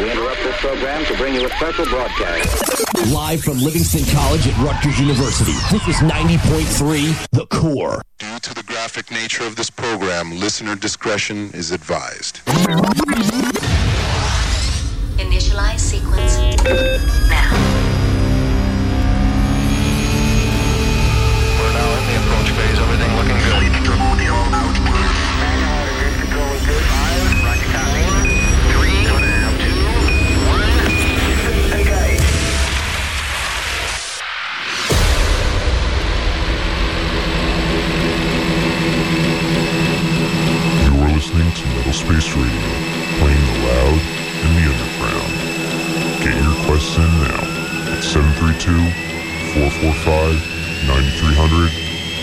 We interrupt this program to bring you a special broadcast. Live from Livingston College at Rutgers University. This is 90.3 The Core. Due to the graphic nature of this program, listener discretion is advised. Initialize sequence Space Radio, playing the loud and the underground. Get your requests in now at 732-445-9300,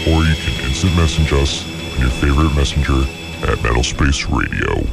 or you can instant message us on your favorite messenger at Metal Space Radio.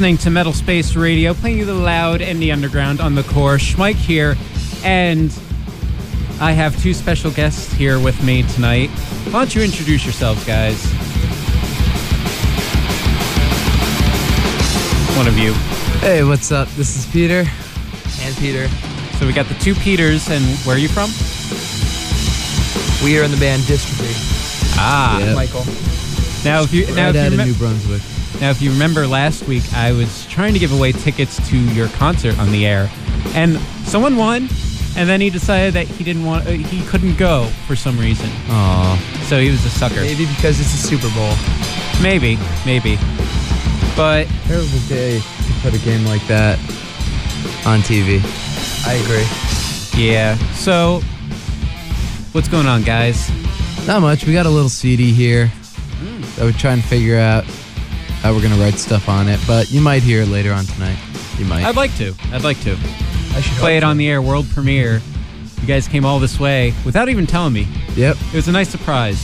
Listening to Metal Space Radio, playing you the loud and the underground on the core. Schmike here, and I have two special guests here with me tonight. Why don't you introduce yourselves, guys? One of you. Hey, what's up? This is Peter. And Peter. So we got the two Peters, and where are you from? We are in the band Dystrophy. Ah, Yep. Michael. now if you now Right if out you of New Brunswick. Now, if you remember last week, I was trying to give away tickets to your concert on the air, and someone won, and then he decided that he didn't want, uh, he couldn't go for some reason. Aw. So he was a sucker. Maybe because it's a Super Bowl. Maybe, maybe. But Terrible day to put a game like that on TV. I agree. yeah. So what's going on, guys? Not much. We got a little CD here that we're trying to figure out how we're going to write stuff on it, but you might hear it later on tonight. You might. I'd like to. I'd like to I should play it on the air, world premiere. You guys came all this way without even telling me. Yep. It was a nice surprise.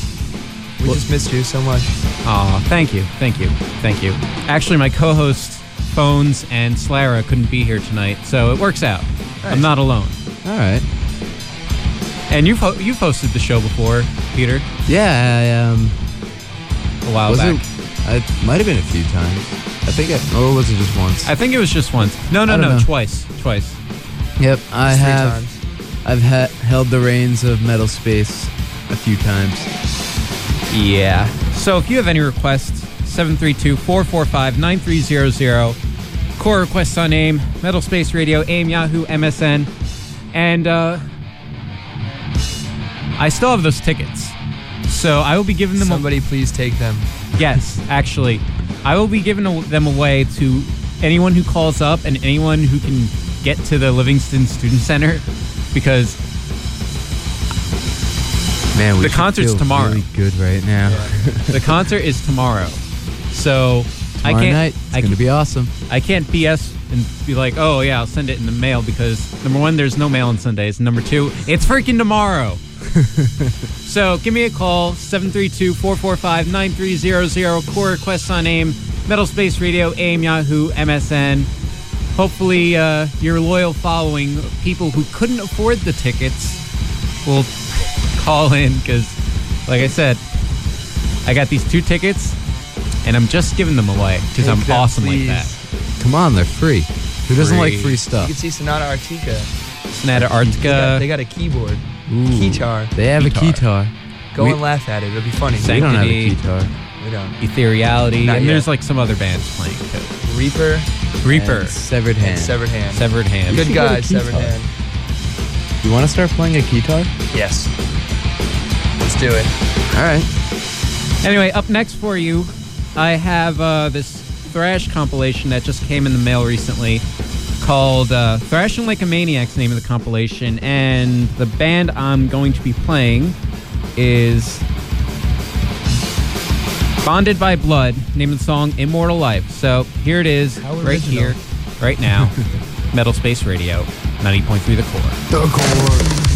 We just missed you so much. Aw, thank you, thank you, thank you. Actually, my co-host Phones and Slara couldn't be here tonight, so it works out. I'm not alone. All right. And you've ho- you've hosted the show before, Peter, Yeah, I, um, a while was back. it? It might have been a few times. I think I, or was it just once? I think it was just once. No, no, I don't no, know. twice, twice. Yep, I Just three have. times. I've ha- held the reins of Metal Space a few times. Yeah. So if you have any requests, 732-445-9300. Core requests on AIM, Metal Space Radio, AIM, Yahoo, MSN. And uh, I still have those tickets. So I will be giving them Somebody please take them. Yes, actually. I will be giving aw- them away to anyone who calls up and anyone who can get to the Livingston Student Center because Man, we The should concert's feel tomorrow. Really good right now. the concert is tomorrow. So I Tomorrow can't night, it's I, gonna can, be awesome. I can't BS and be like, "Oh yeah, I'll send it in the mail" because number 1 there's no mail on Sundays, number 2, it's freaking tomorrow. so give me a call 732-445-9300 core requests on AIM Metal Space Radio AIM Yahoo MSN hopefully uh, your loyal following people who couldn't afford the tickets will call in because like I said I got these two tickets and I'm just giving them away because I'm Take them, awesome please. like that Come on, they're free. Who doesn't like Free. stuff? You can see Sonata Arctica. Sonata They got, they got a keyboard. Guitar. They have a guitar. Go We- and laugh at it. It'll be funny. We don't have a Sanctity. guitar. We don't. Ethereality Not and yet. there's like some other bands playing too Reaper Reaper And severed and hand. Severed Hand. Severed Hand Good should get a guy, Severed guitar. Hand. You want to start playing a guitar? Yes. Let's do it. All right. Anyway, up next for you, I have uh, this thrash compilation that just came in the mail recently called uh, Thrashing Like a Maniac's name of the compilation, and the band I'm going to be playing is Bonded by Blood, name of the song Immortal Life. So here it is, How right original. here, right now, Metal Space Radio, 90.3 The Core. The core.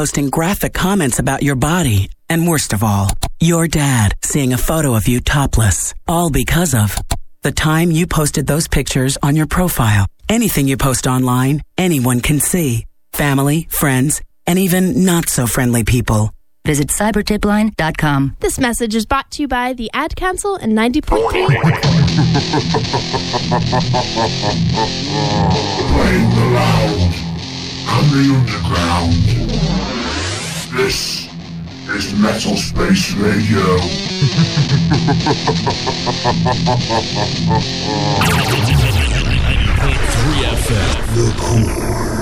posting graphic comments about your body, and worst of all, your dad seeing a photo of you topless, all because of the time you posted those pictures on your profile. Anything you post online, anyone can see. Family, friends, and even not so friendly people. Visit cybertipline.com. This message is brought to you by the Ad Council and 90.3. from the underground. This is Metal Space Radio. 3FM. The core.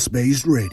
Space Radio.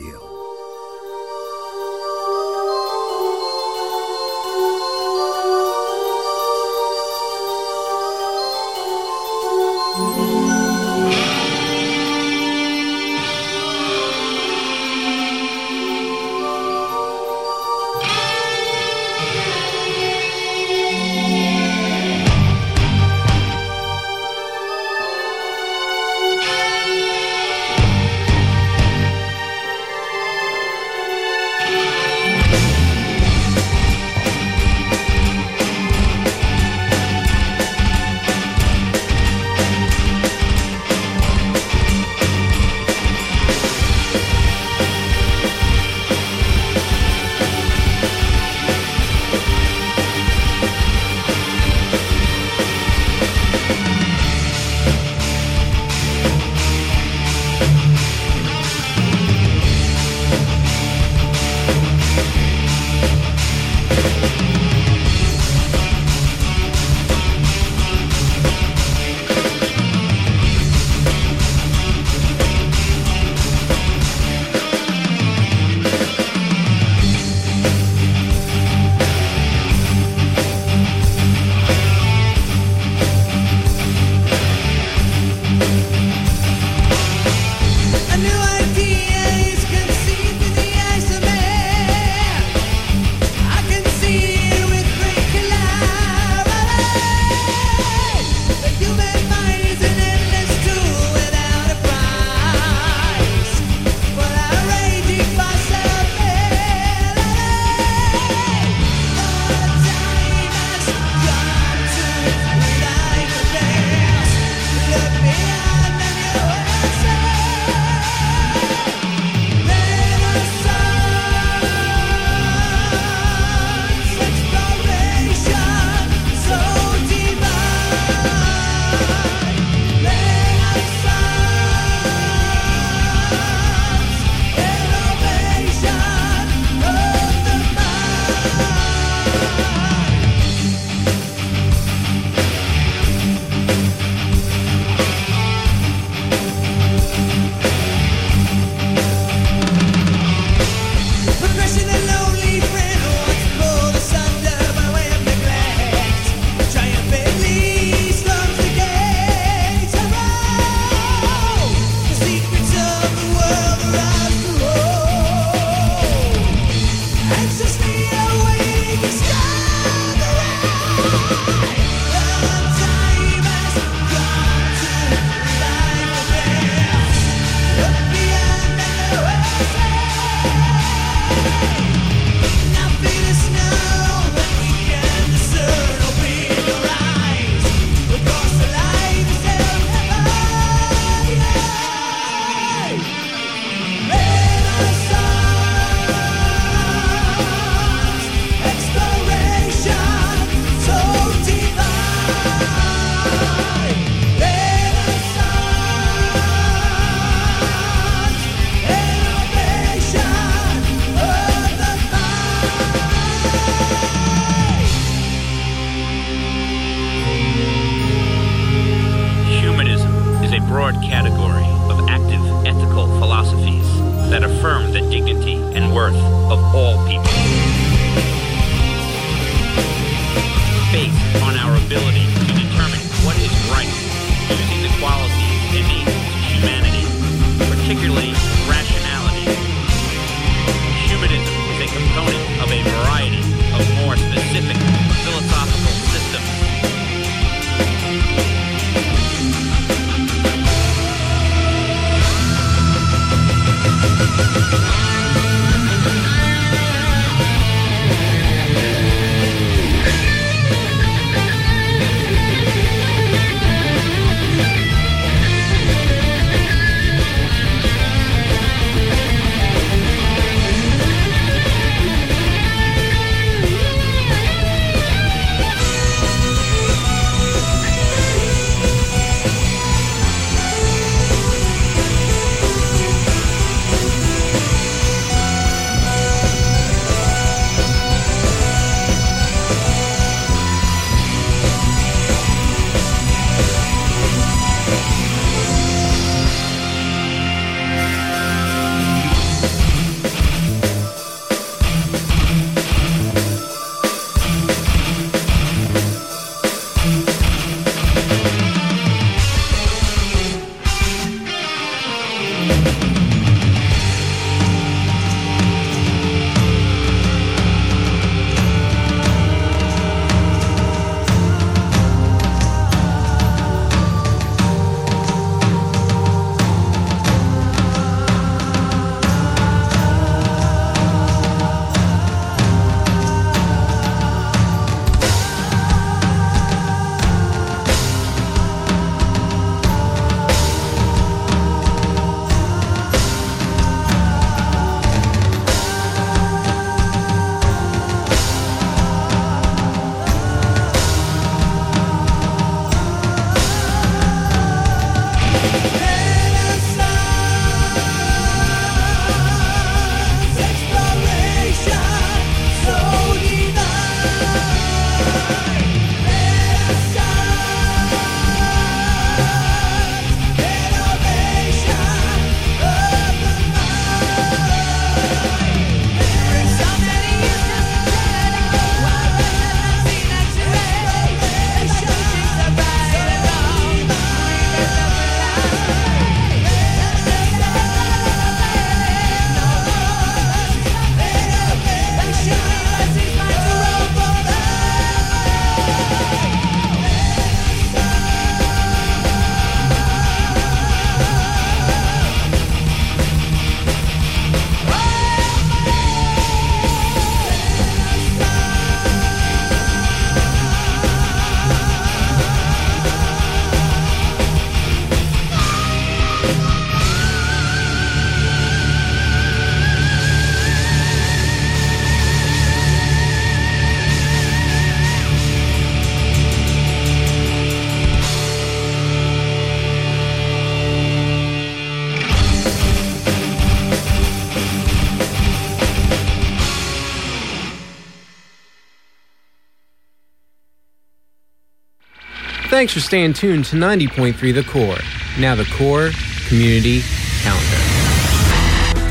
Thanks for staying tuned to 90.3 The Core. Now the Core Community Calendar.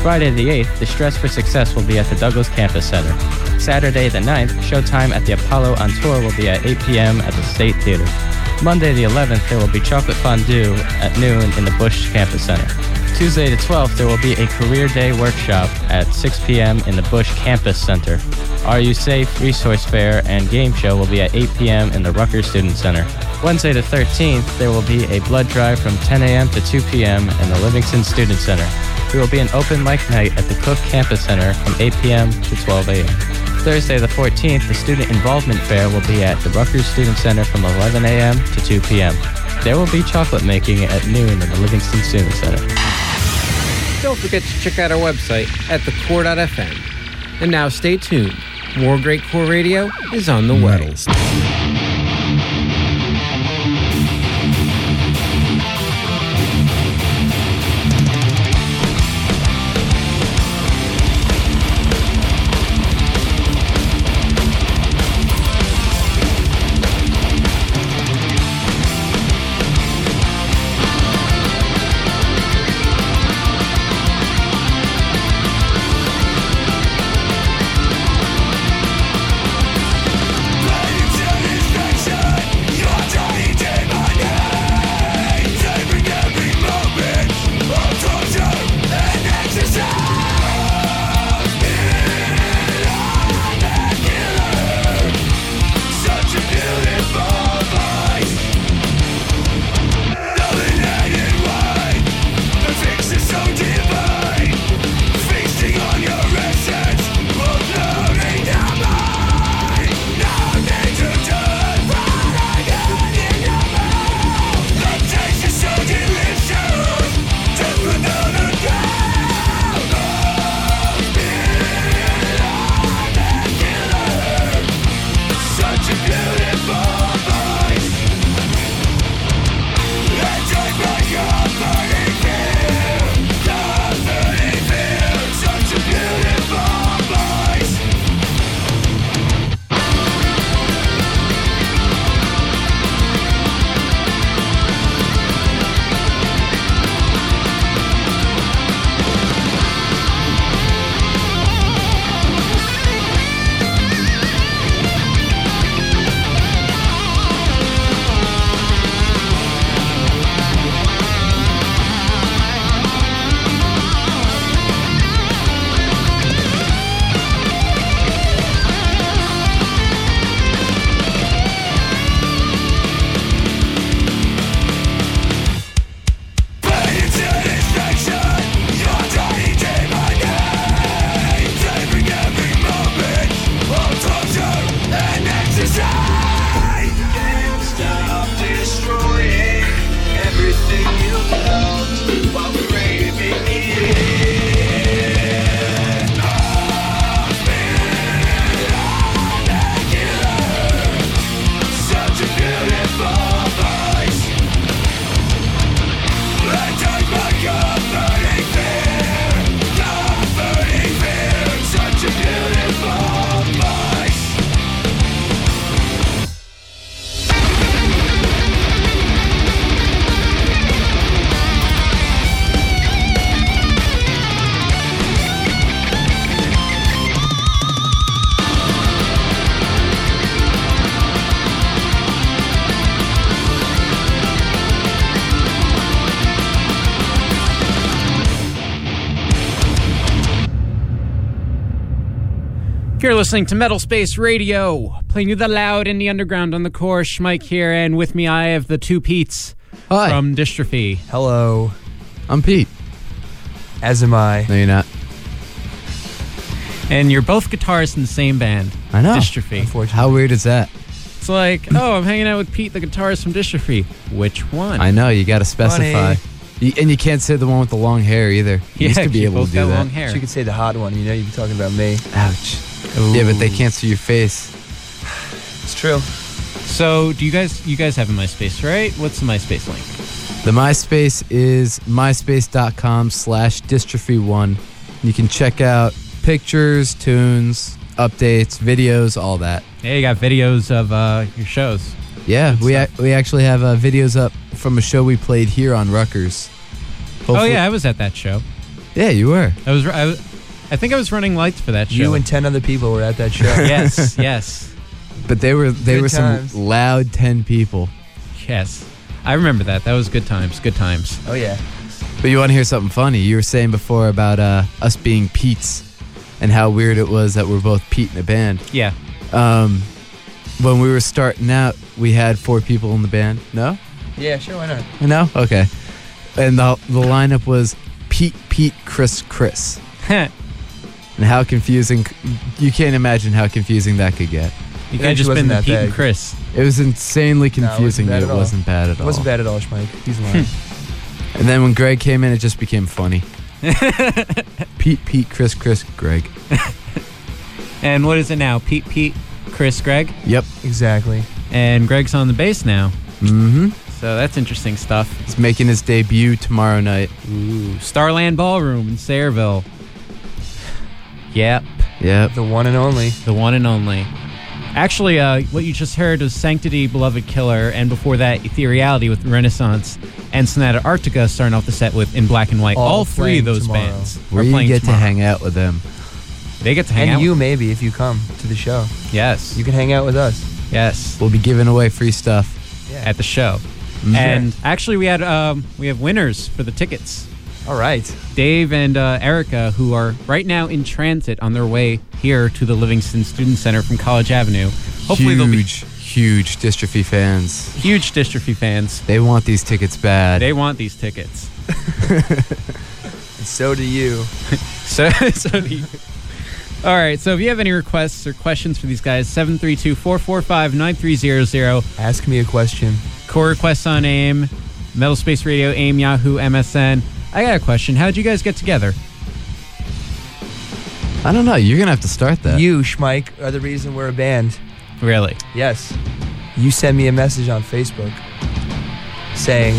Friday the 8th, the Stress for Success will be at the Douglas Campus Center. Saturday the 9th, showtime at the Apollo on Tour will be at 8 p.m. at the State Theater. Monday the 11th, there will be chocolate fondue at noon in the Bush Campus Center. Tuesday the 12th, there will be a career day workshop at 6 p.m. in the Bush Campus Center. Are You Safe resource fair and game show will be at 8 p.m. in the Rutgers Student Center. Wednesday the 13th, there will be a blood drive from 10 a.m. to 2 p.m. in the Livingston Student Center. There will be an open mic night at the Cook Campus Center from 8 p.m. to 12 a.m. Thursday the 14th, the Student Involvement Fair will be at the Rutgers Student Center from 11 a.m. to 2 p.m. There will be chocolate making at noon in the Livingston Student Center. Don't forget to check out our website at thecore.fm. And now stay tuned. More great core radio is on the way. Listening to Metal Space Radio, playing you the loud in the underground on the core. Schmike here, and with me I have the two Pete's Hi. from Dystrophy. Hello. I'm Pete. As am I. No, you're not. And you're both guitarists in the same band. I know. Dystrophy. How weird is that? It's like, oh, I'm hanging out with Pete, the guitarist from Dystrophy. Which one? I know. You got to specify. Funny. You, and you can't say the one with the long hair either. You used Yeah, to be you able both to do got that. long hair. You could say the hot one. You know, you'd be talking about me. Ouch. Yeah, but they can't see your face. It's true. So, do you guys you guys have a MySpace, right? What's the MySpace link? The MySpace is myspace.com slash dystrophy1. You can check out pictures, tunes, updates, videos, all that. Yeah, you got videos of uh, your shows. Yeah, we a- we actually have uh, videos up from a show we played here on Rutgers. Oh yeah, I was at that show. yeah, you were. I was. I, was, I think I was running lights for that show. You and ten other people were at that show. yes, yes, But they were they Good were times. some loud ten people. yes. I remember that. That was good times. Good times. Oh yeah. But you want to hear something funny? You were saying before about uh, us being Pete's and how weird it was that we're both Pete in a band. Yeah. Um, when we were starting out, we had four people in the band. No, Yeah, sure. Why not? no, okay. And the the lineup was Pete, Pete, Chris, Chris. And how confusing! You can't imagine how confusing that could get. You It could have just actually been the wasn't Pete that and. Chris. It was insanely confusing, No, it wasn't bad it at all. wasn't bad at It all. wasn't bad at all, Schmike. He's lying. And then when Greg came in, it just became funny. Pete, Pete, Chris, Chris, Greg. And what is it now? Pete, Pete, Chris, Greg, Yep. exactly. and Greg's on the bass now. Mm-hmm. So that's interesting stuff. He's making his debut tomorrow night. Ooh, Starland Ballroom in Sayreville. Yep, Yep. The one and only. the one and only. Actually, uh, what you just heard was Sanctity, Beloved Killer, and before that, Ethereality with Renaissance, and Sonata Arctica starting off the set with In Black and White. All All, three of those tomorrow. bands Where are you playing get tomorrow. to hang out with them. They get to hang and out. you maybe if you come to the show, yes, you can hang out with us. yes, We'll be giving away free stuff. at the show. Mhm. And actually, we had um, we have winners for the tickets. All right. Dave and uh, Erica, who are right now in transit on their way here to the Livingston Student Center from College Avenue. Hopefully, they'll be huge, huge dystrophy fans. huge dystrophy fans. They want these tickets bad. They want these tickets. So do you. So, so do you. All right. So if you have any requests or questions for these guys, 732 445 9300. Ask me a question. Core requests on AIM, Metal Space Radio, AIM, Yahoo, MSN. I got a question. How'd you guys get together? I don't know. You're gonna have to start that. You, Schmike, are the reason we're a band. Really? Yes. You sent me a message on Facebook saying,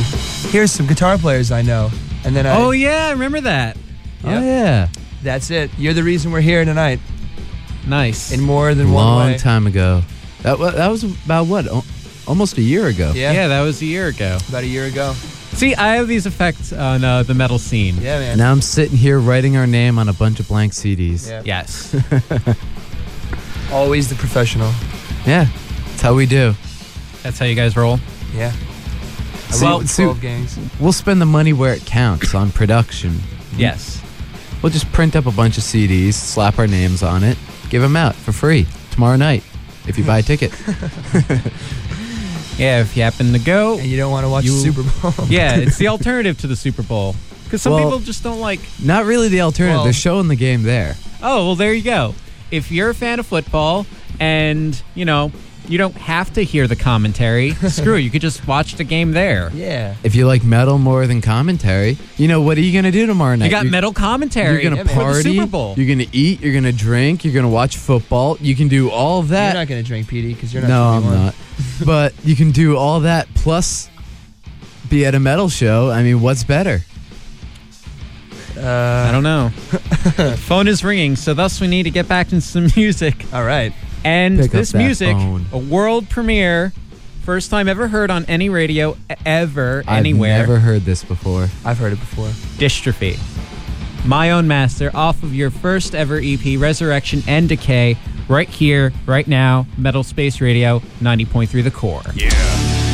"Here's some guitar players I know," and then I. Oh, yeah. I remember that. Oh yeah. That's it. You're the reason we're here tonight Nice. in more than one Long way. time ago. That wa- that was about what? Al- Almost a year ago. Yeah, yeah, that was a year ago. about a year ago. See, I have these effects on uh, the metal scene. Yeah, man. Now I'm sitting here writing our name on a bunch of blank CDs. Yeah. Yes. Always the professional. Yeah. That's how we do. That's how you guys roll. Yeah. I See- roll with see- 12 gangs. We'll spend the money where it counts on production. Yes. We'll just print up a bunch of CDs, slap our names on it, give them out for free tomorrow night if you buy a ticket. Yeah, if you happen to go. And you don't want to watch You- the Super Bowl. Yeah, it's the alternative to the Super Bowl. Because some Well- people just don't like. Not really the alternative. Well- They're showing the game there. Oh, well, there you go. If you're a fan of football and, you know, you don't have to hear the commentary, screw it. You could just watch the game there. yeah. If you like metal more than commentary, you know what are you gonna do tomorrow night? You got You're- metal commentary You're gonna for the party. Super Bowl. You're gonna eat. You're gonna drink. You're gonna watch football. You can do all of that. You're not going to drink, Petey, because you're not no, I'm 21. not. But you can do all that plus be at a metal show. I mean, what's better? I Uh, don't know. Phone is ringing, so thus we need to get back into some music. all right. And Pick this music, phone. a world premiere, first time ever heard on any radio ever, I've anywhere. never heard this before. I've heard it before. Dystrophy. My Own Master off of your first ever EP, Resurrection and Decay, right here, right now, Metal Space Radio, 90.3 The Core. Yeah.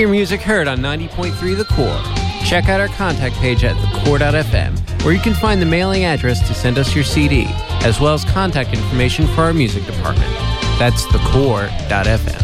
Your music heard on 90.3 The Core. Check out our contact page at thecore.fm, where you can find the mailing address to send us your CD, as well as contact information for our music department. That's thecore.fm.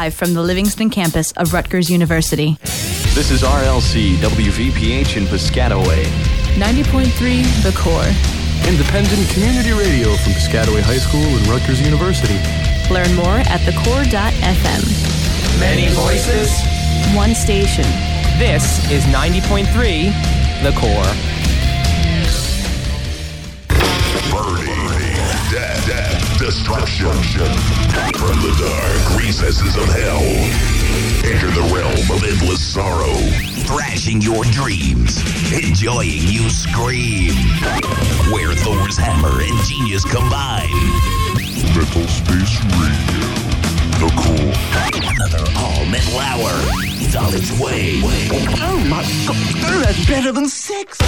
Live from the Livingston campus of Rutgers University. This is RLC WVPH in Piscataway. 90.3 The Core. Independent community radio from Piscataway High School and Rutgers University. Learn more at thecore.fm. Many voices. One station. This is 90.3 The Core. Burning, death, death, destruction. From the dark recesses of hell, enter the realm of endless sorrow. Thrashing your dreams, enjoying you scream. Where Thor's hammer and genius combine. Metal Space Radio. The core. Another all metal hour is on its way. Oh my god, that's better than sex.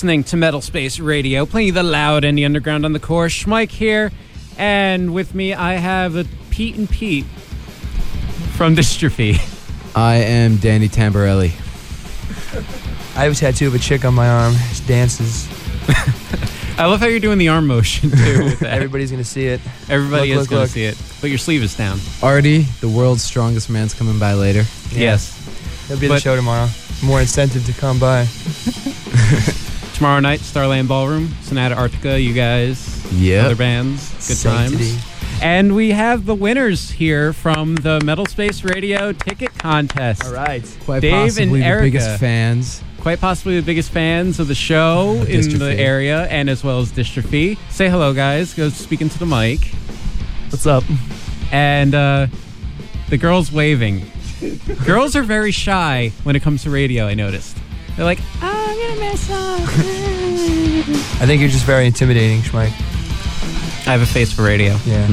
Listening to Metal Space Radio, playing the loud and the underground on the core. Schmike here, and with me I have a Pete and Pete from Dystrophy. I am Danny Tamberelli. I have a tattoo of a chick on my arm. She dances. I love how you're doing the arm motion too. Everybody's gonna see it. Everybody Look, is look, going look. to see it, but your sleeve is down. Artie, the world's strongest man's coming by later. Yes. He'll be at the show tomorrow. More incentive to come by. Tomorrow night, Starland Ballroom, Sonata Arctica, you guys, Yep. other bands, good Sanctity. times. And we have the winners here from the Metal Space Radio ticket contest. All right. Quite Dave possibly and the Erica. biggest fans. Quite possibly the biggest fans of the show in the area and as well as Dystrophy. Say hello, guys. Go speak into the mic. What's up? And uh, the girls waving. girls are very shy when it comes to radio, I noticed. They're like, "Oh, I'm going to mess up. I think you're just very intimidating, Schmike. I have a face for radio. Yeah.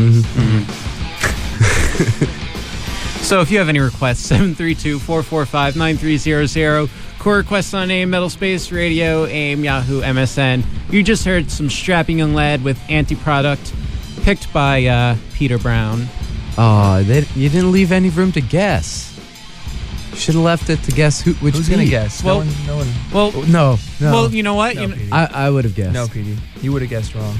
So if you have any requests, 732-445-9300, core requests on AIM, Metal Space Radio, AIM, Yahoo, MSN. You just heard some strapping young lad with anti-product, picked by uh, Peter Brown. Oh, they, you didn't leave any room to guess. You should have left it to guess who which Who's gonna Pete. guess? Well- no one. No one. Well, No, no. well, you know what? No, you know, Petey. I, I would have guessed. no, PD. You would have guessed wrong.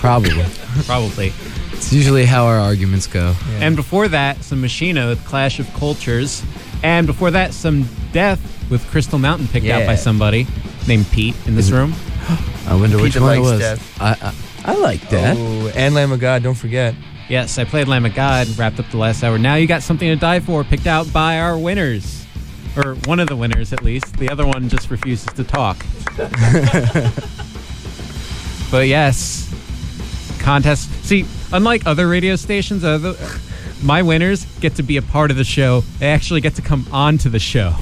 Probably. probably. it's usually how our arguments go. Yeah. And before that, some Machina with Clash of Cultures. And before that, some Death with Crystal Mountain picked out by somebody named Pete in this Is it- room. I wonder Pete which one it was. death. I, I I like that. Oh, and Lamb of God. Don't forget. Yes, I played Lamb of God, wrapped up the last hour. Now you got something to die for, picked out by our winners. Or one of the winners, at least. The other one just refuses to talk. but yes, contest. See, unlike other radio stations, other, my winners get to be a part of the show. They actually get to come onto the show.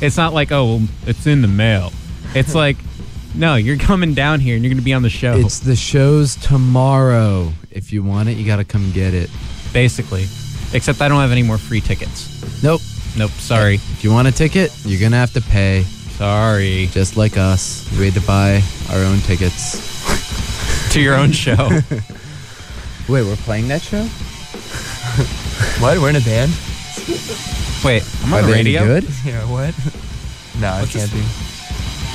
It's not like, oh, well, it's in the mail. It's like, no, you're coming down here and you're going to be on the show. It's the show's tomorrow. If you want it, you got to come get it. basically. Except I don't have any more free tickets. Nope. Nope, sorry. If you want a ticket, you're gonna have to pay. Sorry. Just like us, we had to buy our own tickets. to your own show. Wait, we're playing that show? What? We're in a band? Wait, I'm Are on the they radio. good? Yeah. What? no, it can't be.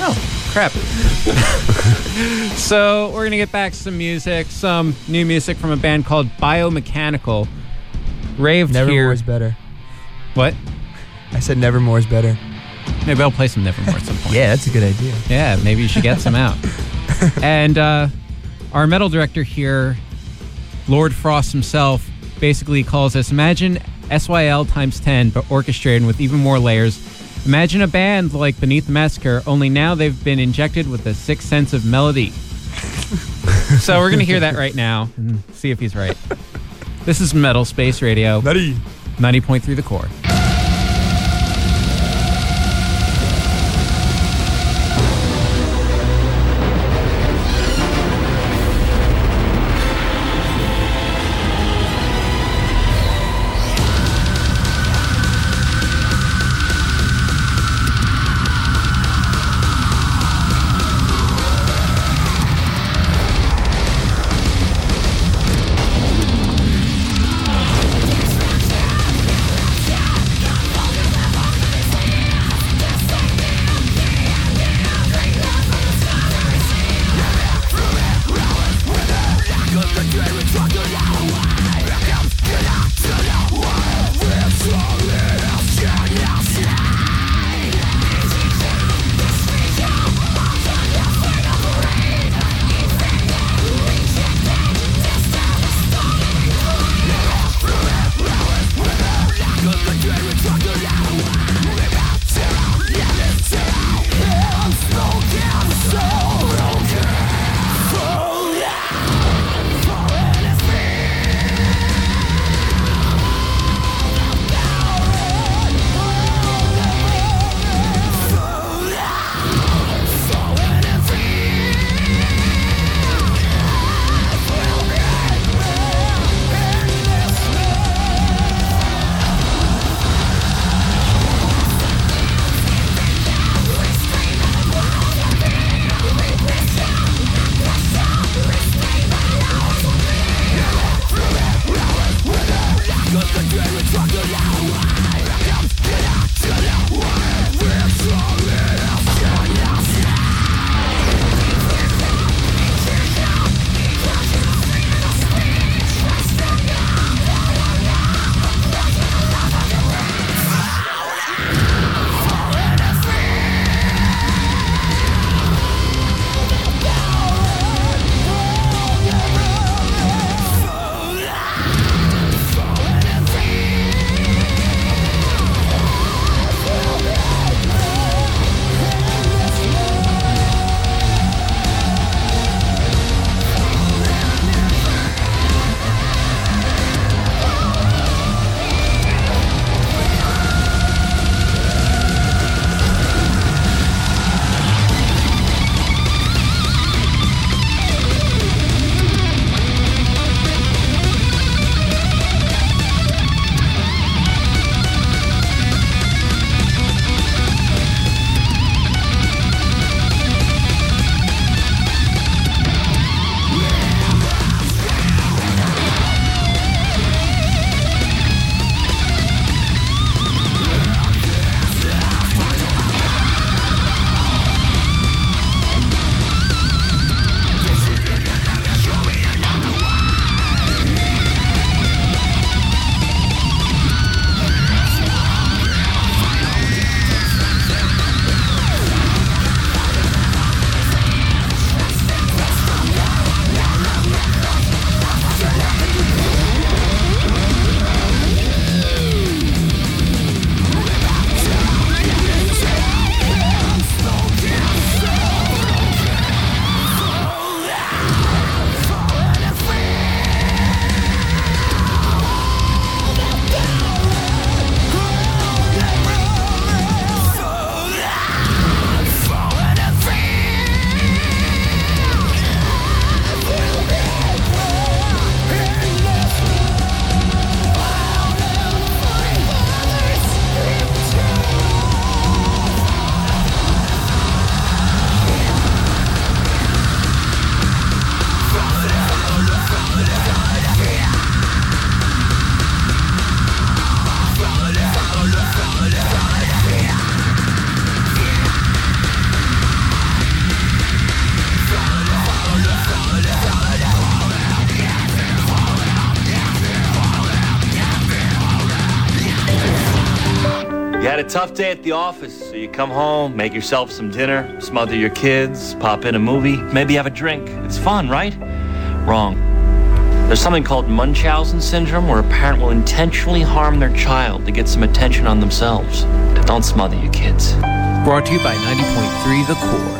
Oh, crap. so we're gonna get back some music, some new music from a band called Biomechanical. Raved Nevermore here. is better. What? I said Nevermore is better. Maybe I'll play some Nevermore at some point. Yeah, that's a good idea. Yeah, maybe you should get some out. and uh, our metal director here, Lord Frost himself, basically calls us imagine SYL times 10, but orchestrated with even more layers. Imagine a band like Beneath the Massacre, only now they've been injected with the sixth sense of melody. so we're going to hear that right now and see if he's right. This is Metal Space Radio, Nutty. 90.3 The Core. Day at the office, so you come home, make yourself some dinner, smother your kids, pop in a movie, maybe have a drink. It's fun, right? Wrong. There's something called Munchausen syndrome where a parent will intentionally harm their child to get some attention on themselves. Don't smother your kids. Brought to you by 90.3 The Core.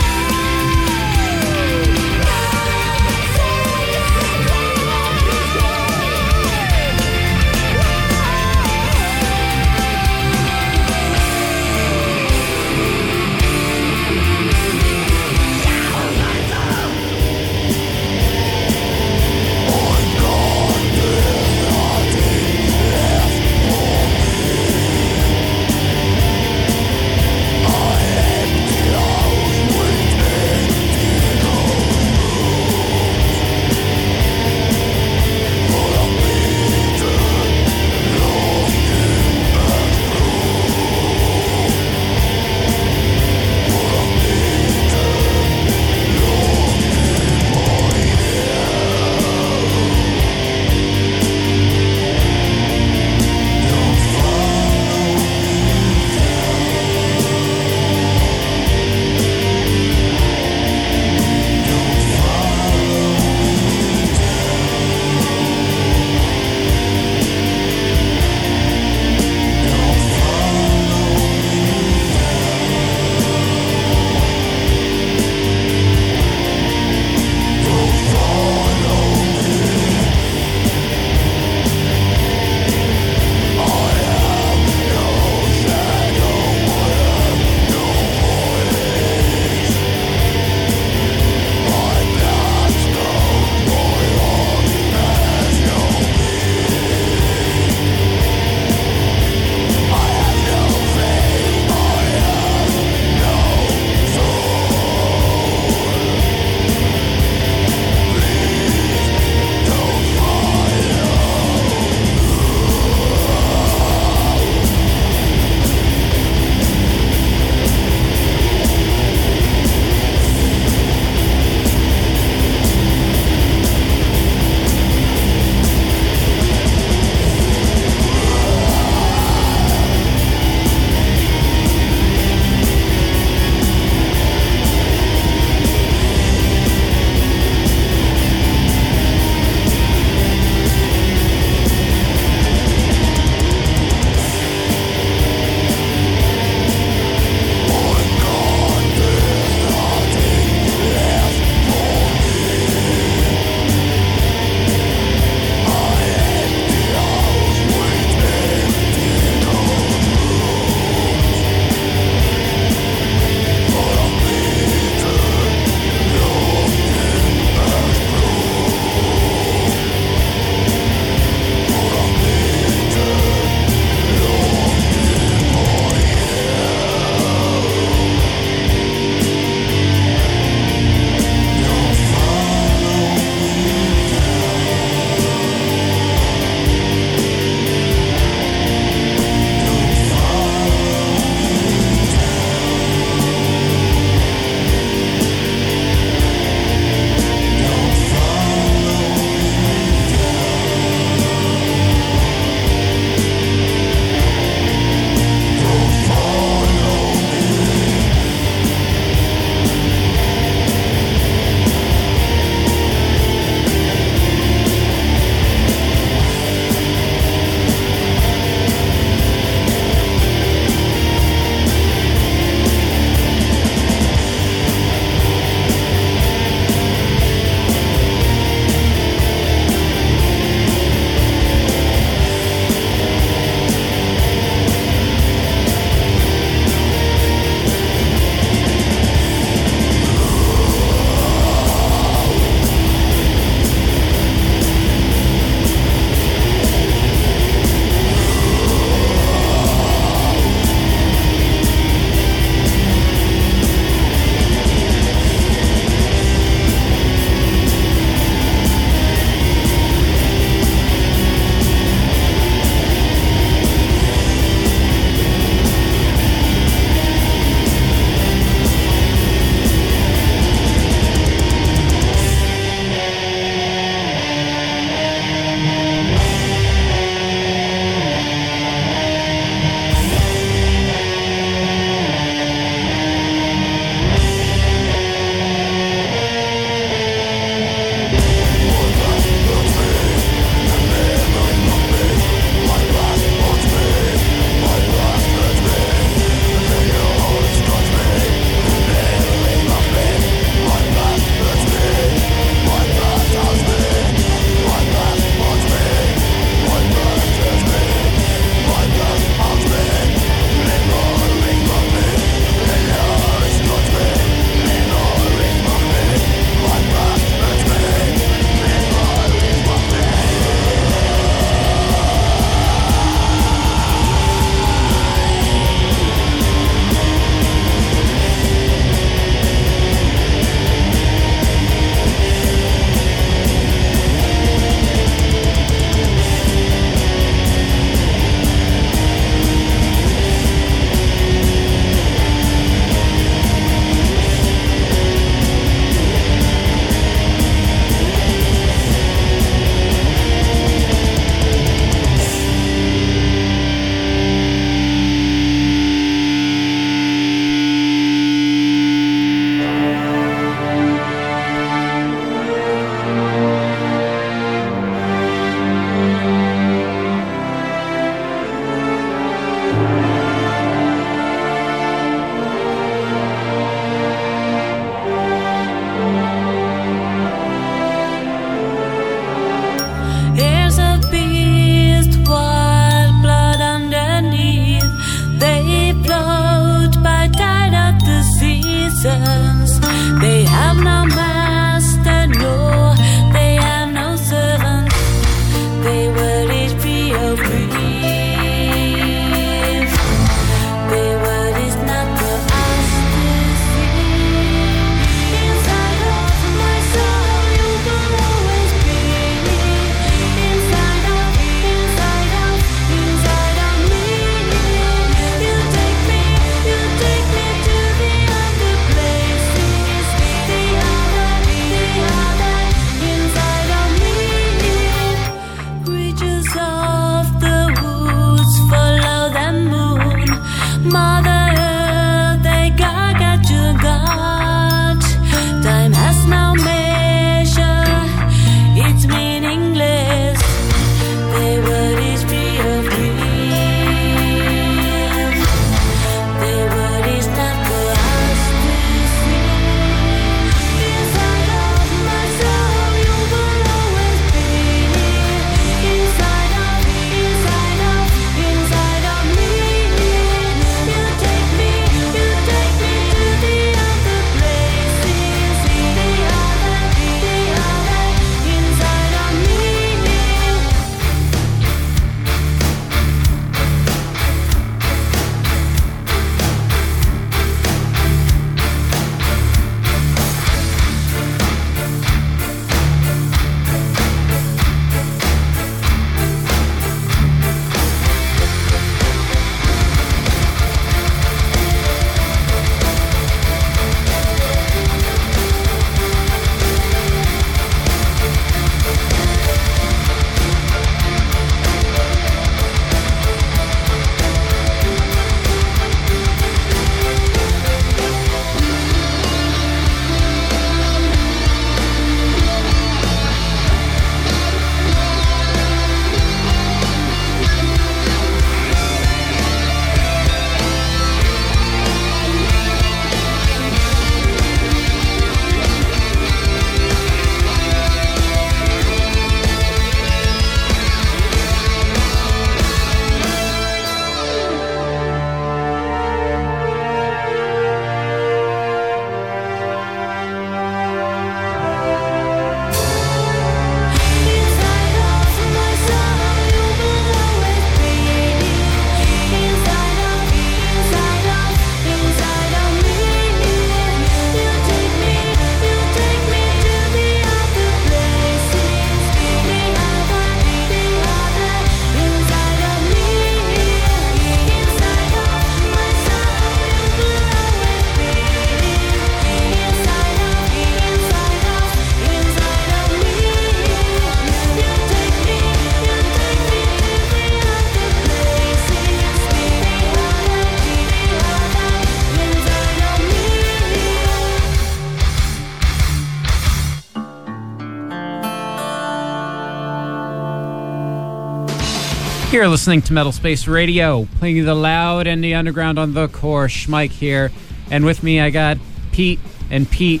You're listening to Metal Space Radio, playing you the loud and the underground on the core. Schmike here, and with me I got Pete and Pete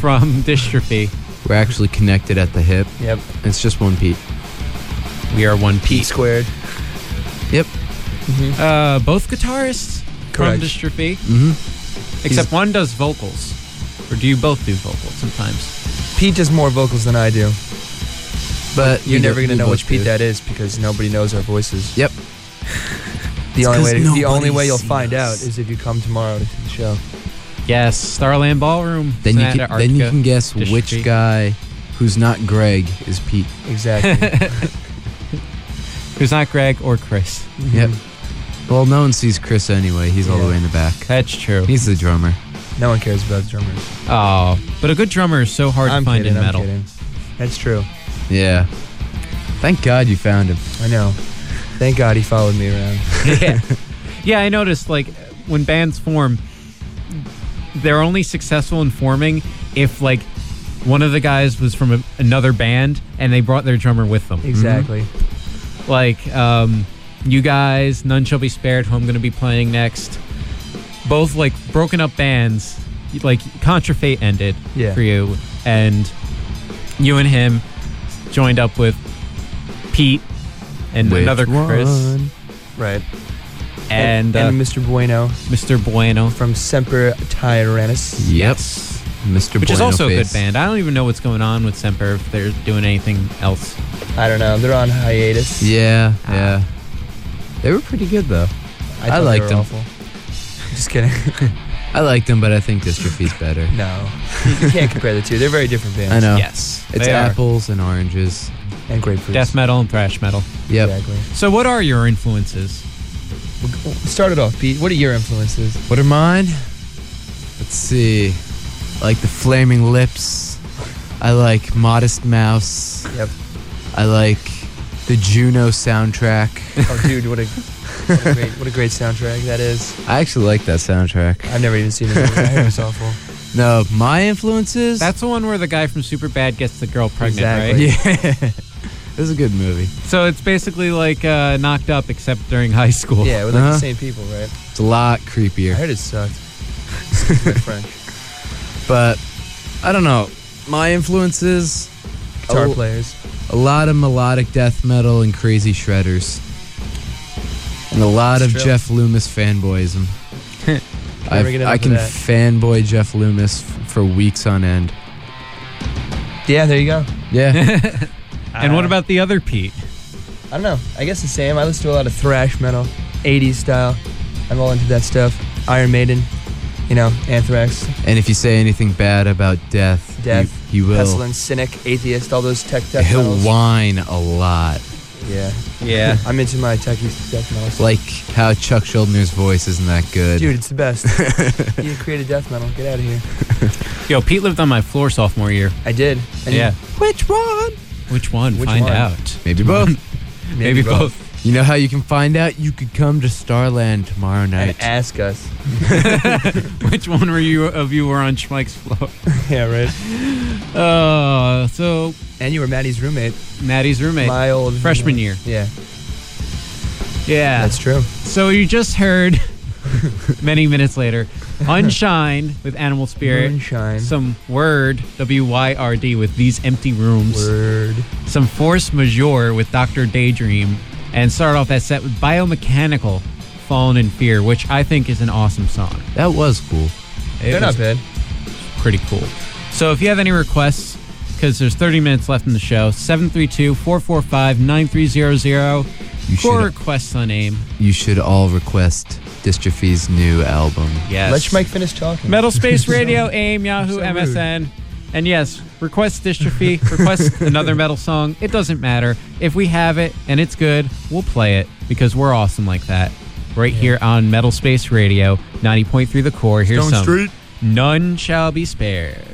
from Dystrophy. We're actually connected at the hip. Yep. It's just one Pete. We are one P Pete. squared. Yep. Uh, both guitarists Correct. from Dystrophy, Mm-hmm. except one does vocals. Or do you both do vocals sometimes? Pete does more vocals than I do. But You're never gonna know which Pete do. that is because nobody knows our voices. Yep. The It's only 'cause way the only way you'll sees find out is if you come tomorrow to the show. Yes, Starland Ballroom. Then you can, then you can guess Dystrophy. which guy who's not Greg is Pete. Exactly. Who's not Greg or Chris. Mm-hmm. Yep. Well, no one sees Chris anyway. He's all the way in the back. That's true. He's the drummer. no one cares about the drummers. Oh, but a good drummer is so hard I'm to find kidding, in I'm metal. kidding. That's true. Yeah. Thank God you found him. I know. Thank God he followed me around. yeah. yeah, I noticed like when bands form, they're only successful in forming if like one of the guys was from a, another band and they brought their drummer with them. Exactly. Like um, you guys, None Shall Be Spared, who I'm going to be playing next. Both like broken up bands. Like Contra Fate ended Yeah. for you, and you and him joined up with Pete and Which another Chris one? Right. and, and uh, Mr. Bueno Mr. Bueno. from Semper Tyrannis. Yep. Mr. Which is Bueno also a good Face. band. I don't even know what's going on with Semper if they're doing anything else. I don't know. They're on hiatus. Yeah, Ah. yeah. They were pretty good though. I, I thought they liked were them. Awful. Just kidding. I liked them, but I think Dystrophy's better. no, you can't compare the two. They're very different bands. I know. Yes. It's they are. apples and oranges. And grapefruits. Death metal and thrash metal. Yep. Exactly. So, what are your influences? Start it off, Pete. What are your influences? What are mine? Let's see. I like the Flaming Lips. I like Modest Mouse. Yep. I like the Juno soundtrack. Oh, dude, what a, what a great what a great soundtrack that is. I actually like that soundtrack. I've never even seen it. I heard it's awful. No, my influences. That's the one where the guy from Superbad gets the girl pregnant, Exactly. right? yeah. It was a good movie. So it's basically like uh, knocked up, except during high school. Yeah, with like Uh-huh. the same people, right? It's a lot creepier. I creepier. heard it sucked. Excuse my French. But I don't know. My influences Guitar a, players. a lot of melodic death metal and crazy shredders. And a lot That's of true. Jeff Loomis fanboyism. Never I've- enough I of can that. fanboy Jeff Loomis f- for weeks on end. Yeah, there you go. Yeah. And what about the other Pete? I don't know. I guess the same. I listen to a lot of thrash metal, 80s style. I'm all into that stuff. Iron Maiden, you know, Anthrax, and if you say anything bad about death, Death, he, he will. Pestilence, Cynic, Atheist, all those tech death He'll metals. whine a lot. Yeah. Yeah. I'm into my techie death metal. stuff. Like how Chuck Schuldiner's voice isn't that good. Dude, it's the best. you created death metal. Get out of here. Yo, Pete lived on my floor sophomore year. I did. And yeah. Which one? Which one? Which Find one? out. Maybe both. Maybe, Maybe both. You know how you can find out? You could come to Starland tomorrow night. And ask us. Which one were you of you were on Schmike's floor? yeah, right. Uh, so And you were Maddie's roommate. Maddie's roommate, My old freshman year. Yeah, Yeah. that's true. So you just heard many minutes later, Unshine with Animal Spirit. Moonshine. Some word W Y R D with these empty rooms. Word. Some force majeure with Doctor Daydream, and start off that set with Biomechanical, Fallen in Fear, which I think is an awesome song. That was cool. It They're was not bad. pretty cool. So if you have any requests, because there's 30 minutes left in the show, 732-445-9300. You For should, requests on AIM. you should all request Dystrophy's new album. Yes. Let Mike finish talking. Metal Space Radio, AIM, Yahoo, So. MSN. And yes, request dystrophy, request another metal song. It doesn't matter. If we have it and it's good, we'll play it because we're awesome like that. Right here on Metal Space Radio, 90.3 The Core. Here's Stone some. Street. None shall be spared.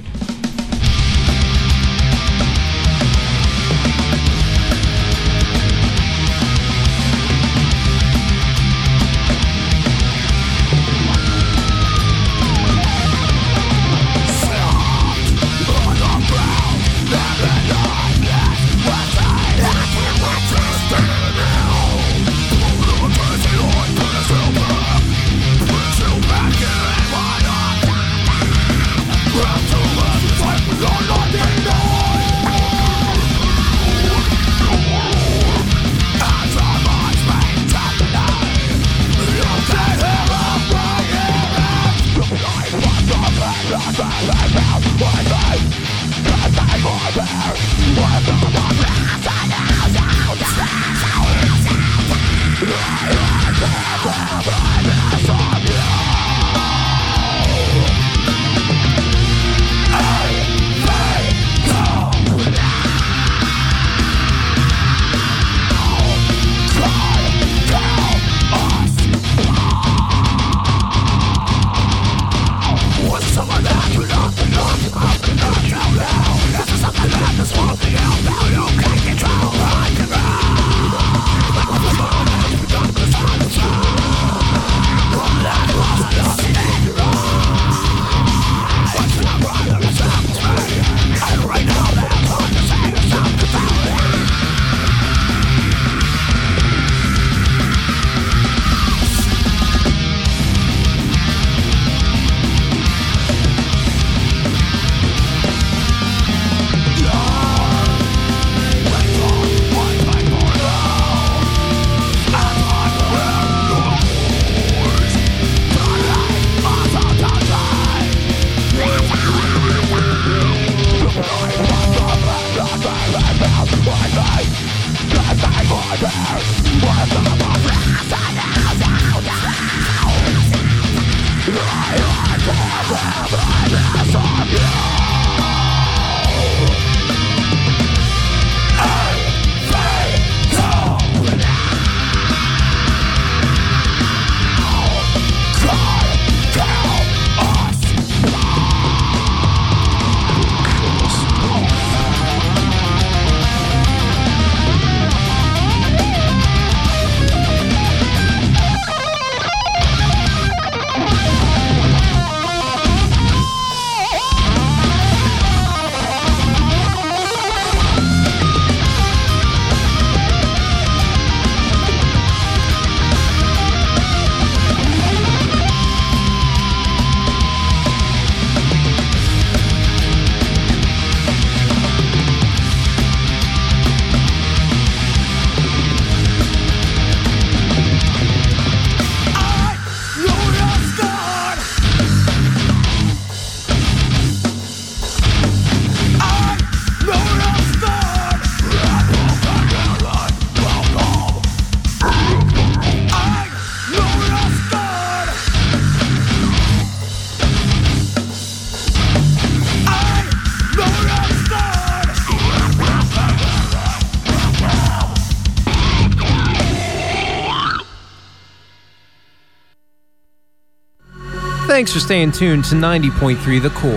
Thanks for staying tuned to 90.3 The Core.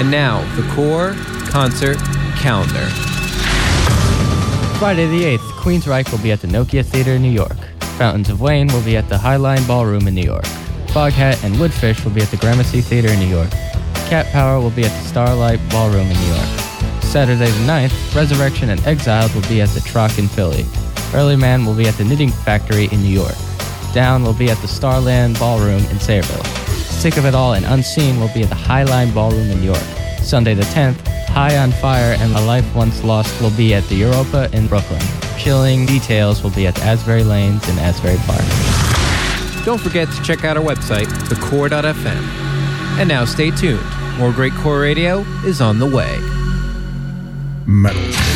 And now, The Core Concert Calendar. Friday the 8th, Queensryche will be at the Nokia Theater in New York. Fountains of Wayne will be at the Highline Ballroom in New York. Foghat and Woodfish will be at the Gramercy Theater in New York. Cat Power will be at the Starlight Ballroom in New York. Saturday the 9th, Resurrection and Exiled will be at the Troc in Philly. Early Man will be at the Knitting Factory in New York. Down will be at the Starland Ballroom in Sayreville. Sick of It All and Unseen will be at the Highline Ballroom in New York. Sunday the 10th, High on Fire and A Life Once Lost will be at the Europa in Brooklyn. Chilling Details will be at Asbury Lanes in Asbury Park. Don't forget to check out our website, thecore.fm. And now stay tuned. More great core radio is on the way. Metal.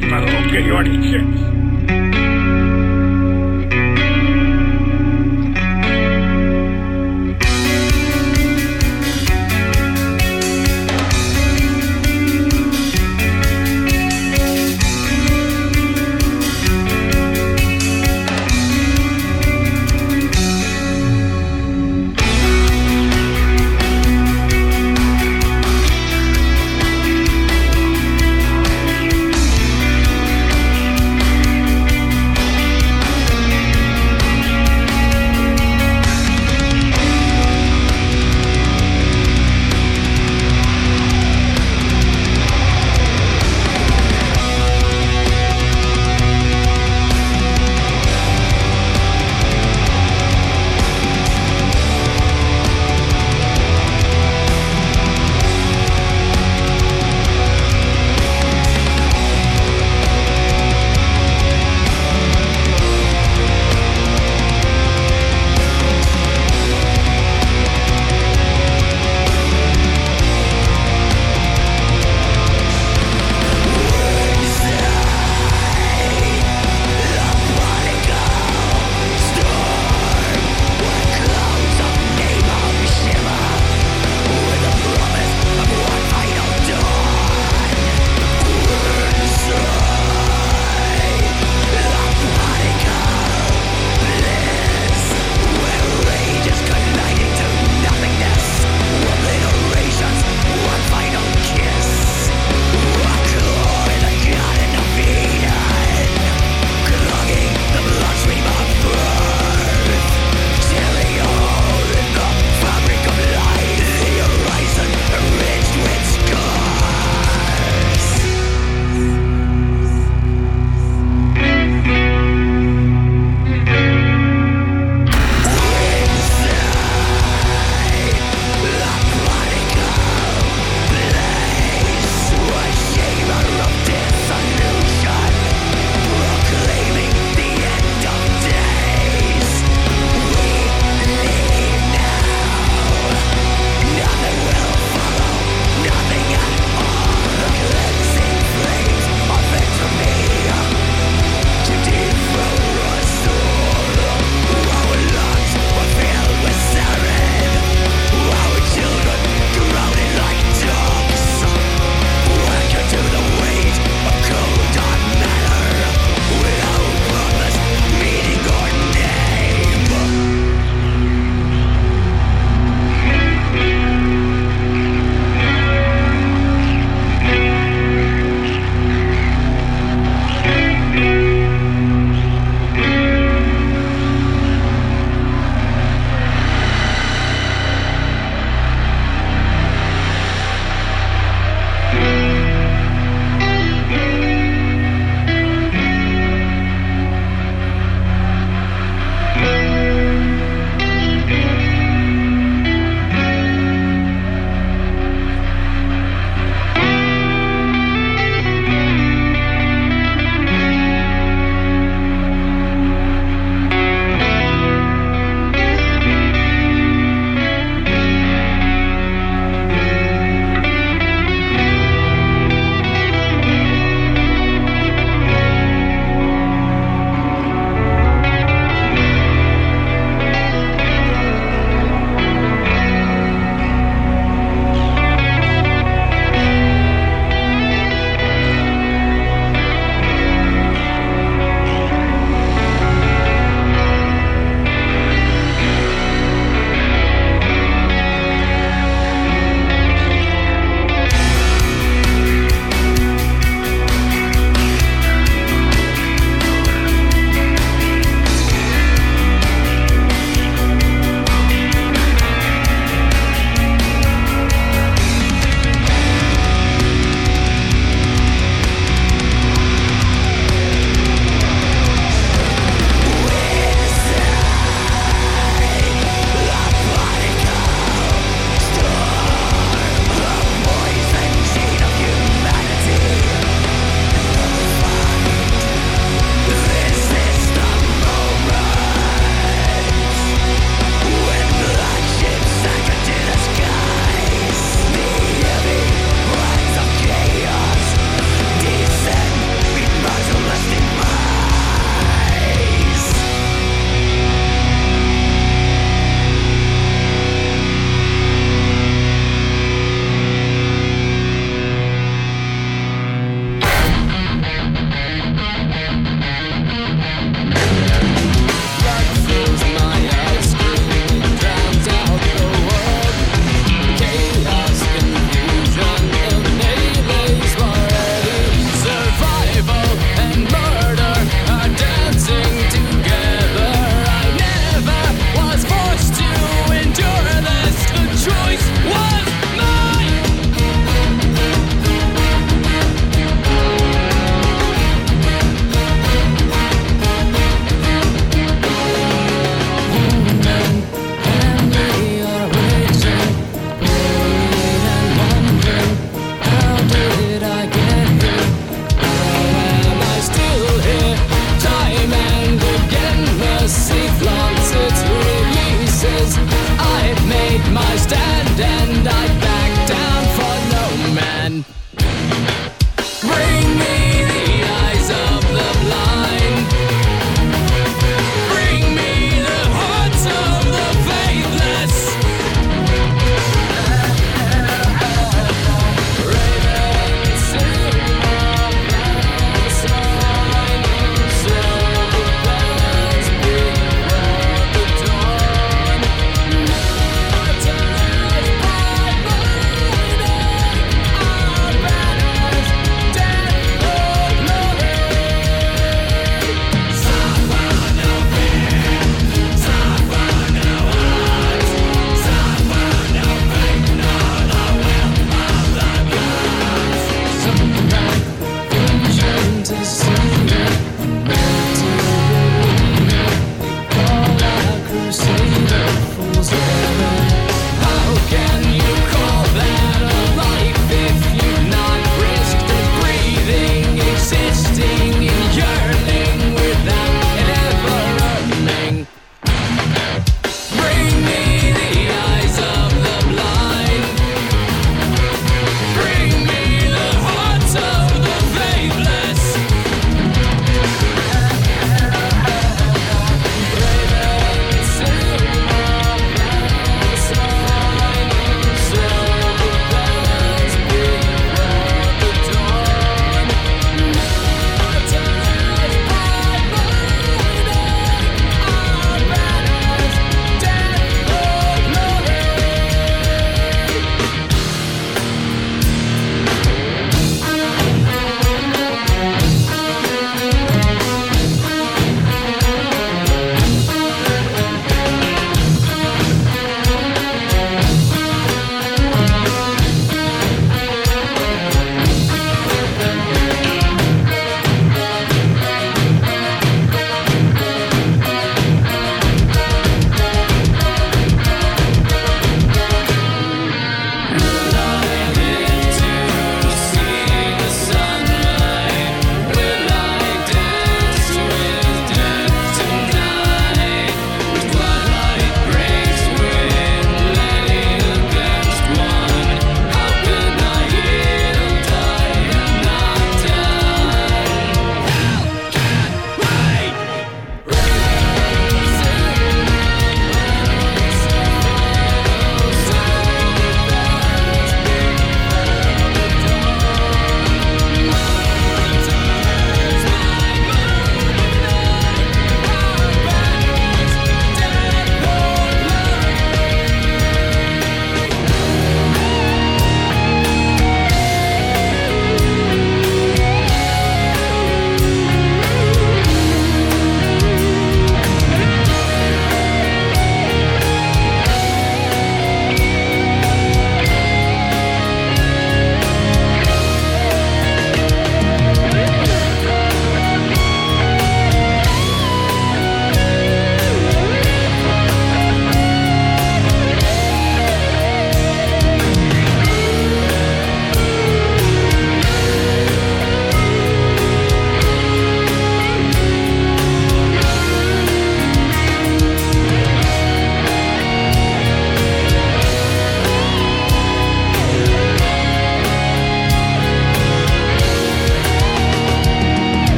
Left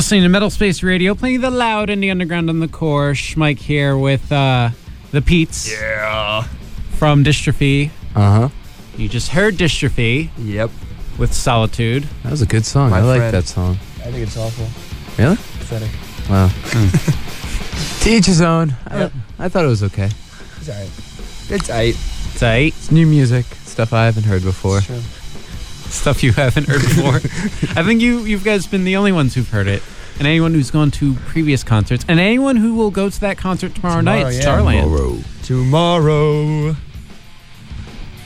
listening to Metal Space Radio, playing the loud indie underground on the core. Schmike here with uh, the Pete's. Yeah. From Dystrophy. Uh huh. You just heard Dystrophy. Yep. With Solitude. That was a good song. My I like that song. I think it's awful. Really? Pathetic. Wow. to each his own. Yep. I, I thought it was okay. It's alright. It's aight. It's aight. It's new music, stuff I haven't heard before. True. Stuff you haven't heard before. I think you you guys been the only ones who've heard it. And anyone who's gone to previous concerts, and anyone who will go to that concert tomorrow, night, Tomorrow, at yeah. Starland. Tomorrow.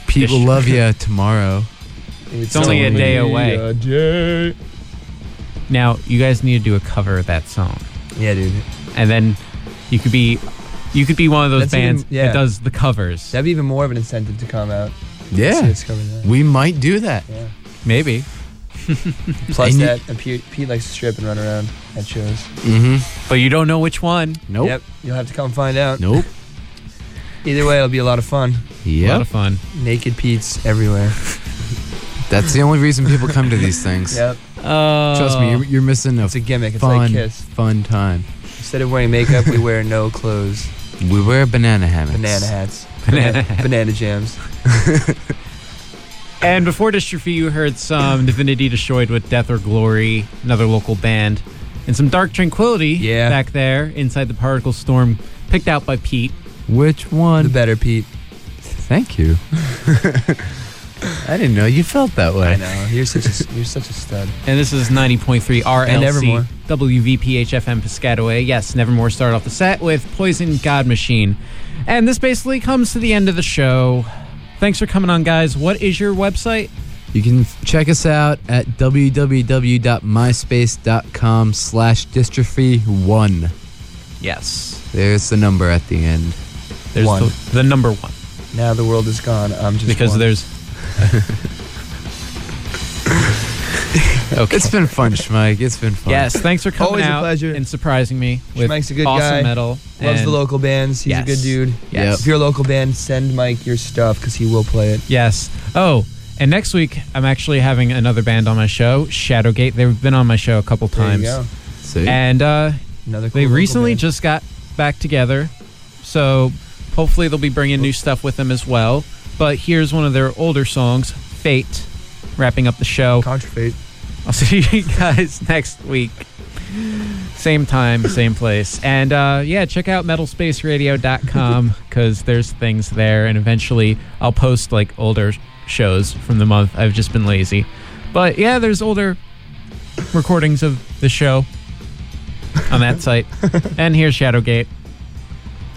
Pete will love you tomorrow. It's only a day away. a day. Now you guys need to do a cover of that song, Yeah, dude. and then you could be you could be one of those That's even- bands yeah. that does the covers. That'd be even more of an incentive to come out. Yeah. Us cover that. We might do that. Yeah. Maybe. Plus And you- that, and Pete, Pete likes to strip and run around at shows. Mm-hmm. But you don't know which one. Nope. Yep. You'll have to come find out. Nope. Either way, it'll be a lot of fun. Yeah. A lot Yep. of fun. Naked Pete's everywhere. That's the only reason people come to these things. Yep. Uh, Trust me, you're, you're missing a It's a gimmick. It's fun, like Kiss. fun time. Instead of wearing makeup, we wear no clothes. We wear banana hammocks. Banana hats. Banana Banana, banana jams. And before Dystrophy, you heard some Divinity Destroyed with Death or Glory, another local band, and some Dark Tranquillity Yeah. back there inside the Particle Storm, picked out by Pete. Which one? The better Pete. Thank you. I didn't know you felt that way. I know. You're such a you're such a stud. And this is 90.3 RLC And Nevermore. WVPH FM Piscataway. Yes, Nevermore started off the set with Poison God Machine. And this basically comes to the end of the show. Thanks for coming on, guys. What is your website? You can check us out at www.myspace.com slash dystrophy1. Yes. There's the number at the end. There's One. The, the number one. Now the world is gone. I'm just Because one. there's. okay. It's been fun, Schmike. It's been fun. Yes, thanks for coming Always a out pleasure. and surprising me with Mike's a good awesome guy. metal. loves and- the local bands. He's Yes. a good dude. Yes. If you're a local band, send Mike your stuff because he will play it. Yes. Oh, and next week I'm actually having another band on my show, Shadowgate. They've been on my show a couple There you times, go. See? and uh, Another. Cool they local recently band. just got back together. So hopefully they'll be bringing new stuff with them as well. But here's one of their older songs, "Fate," wrapping up the show. Contra Fate. I'll see you guys next week. Same time, same place. And uh, yeah, check out metalspaceradio.com because there's things there. And eventually I'll post like older shows from the month. I've just been lazy. But yeah, there's older recordings of the show on that site. and here's Shadowgate.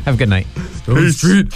Have a good night. Stone Street.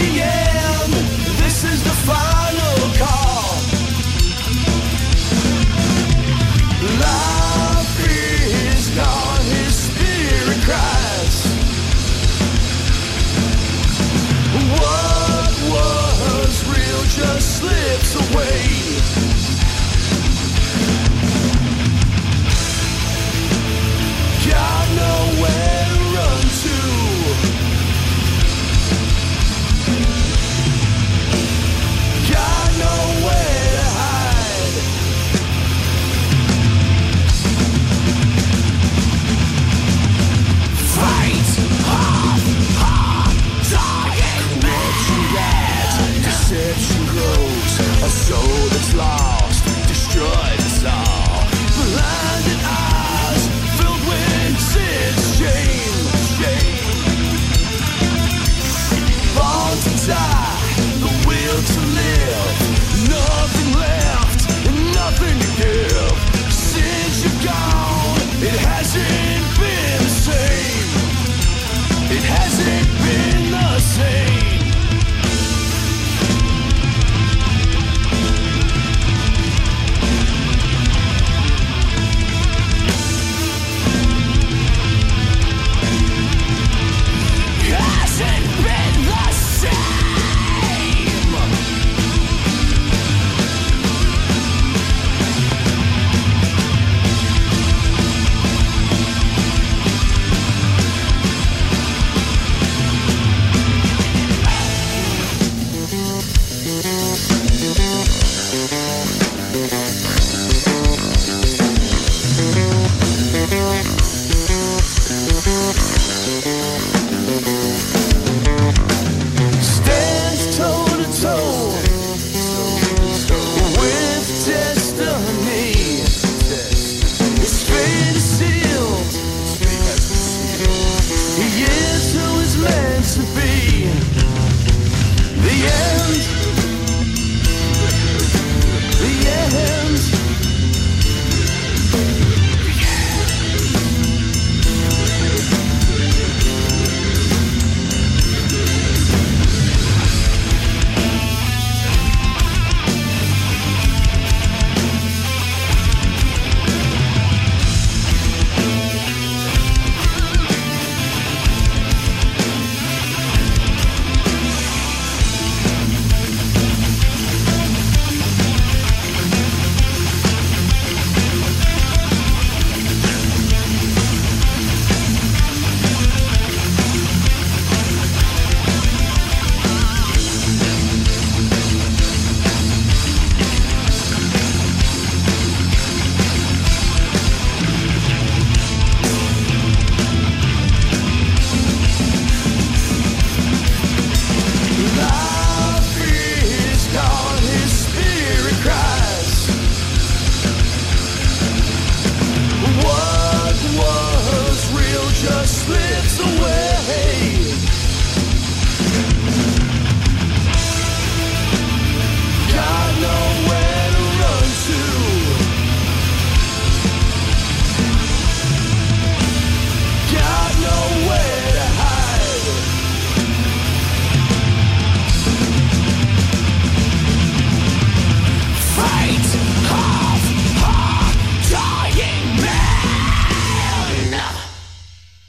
yeah.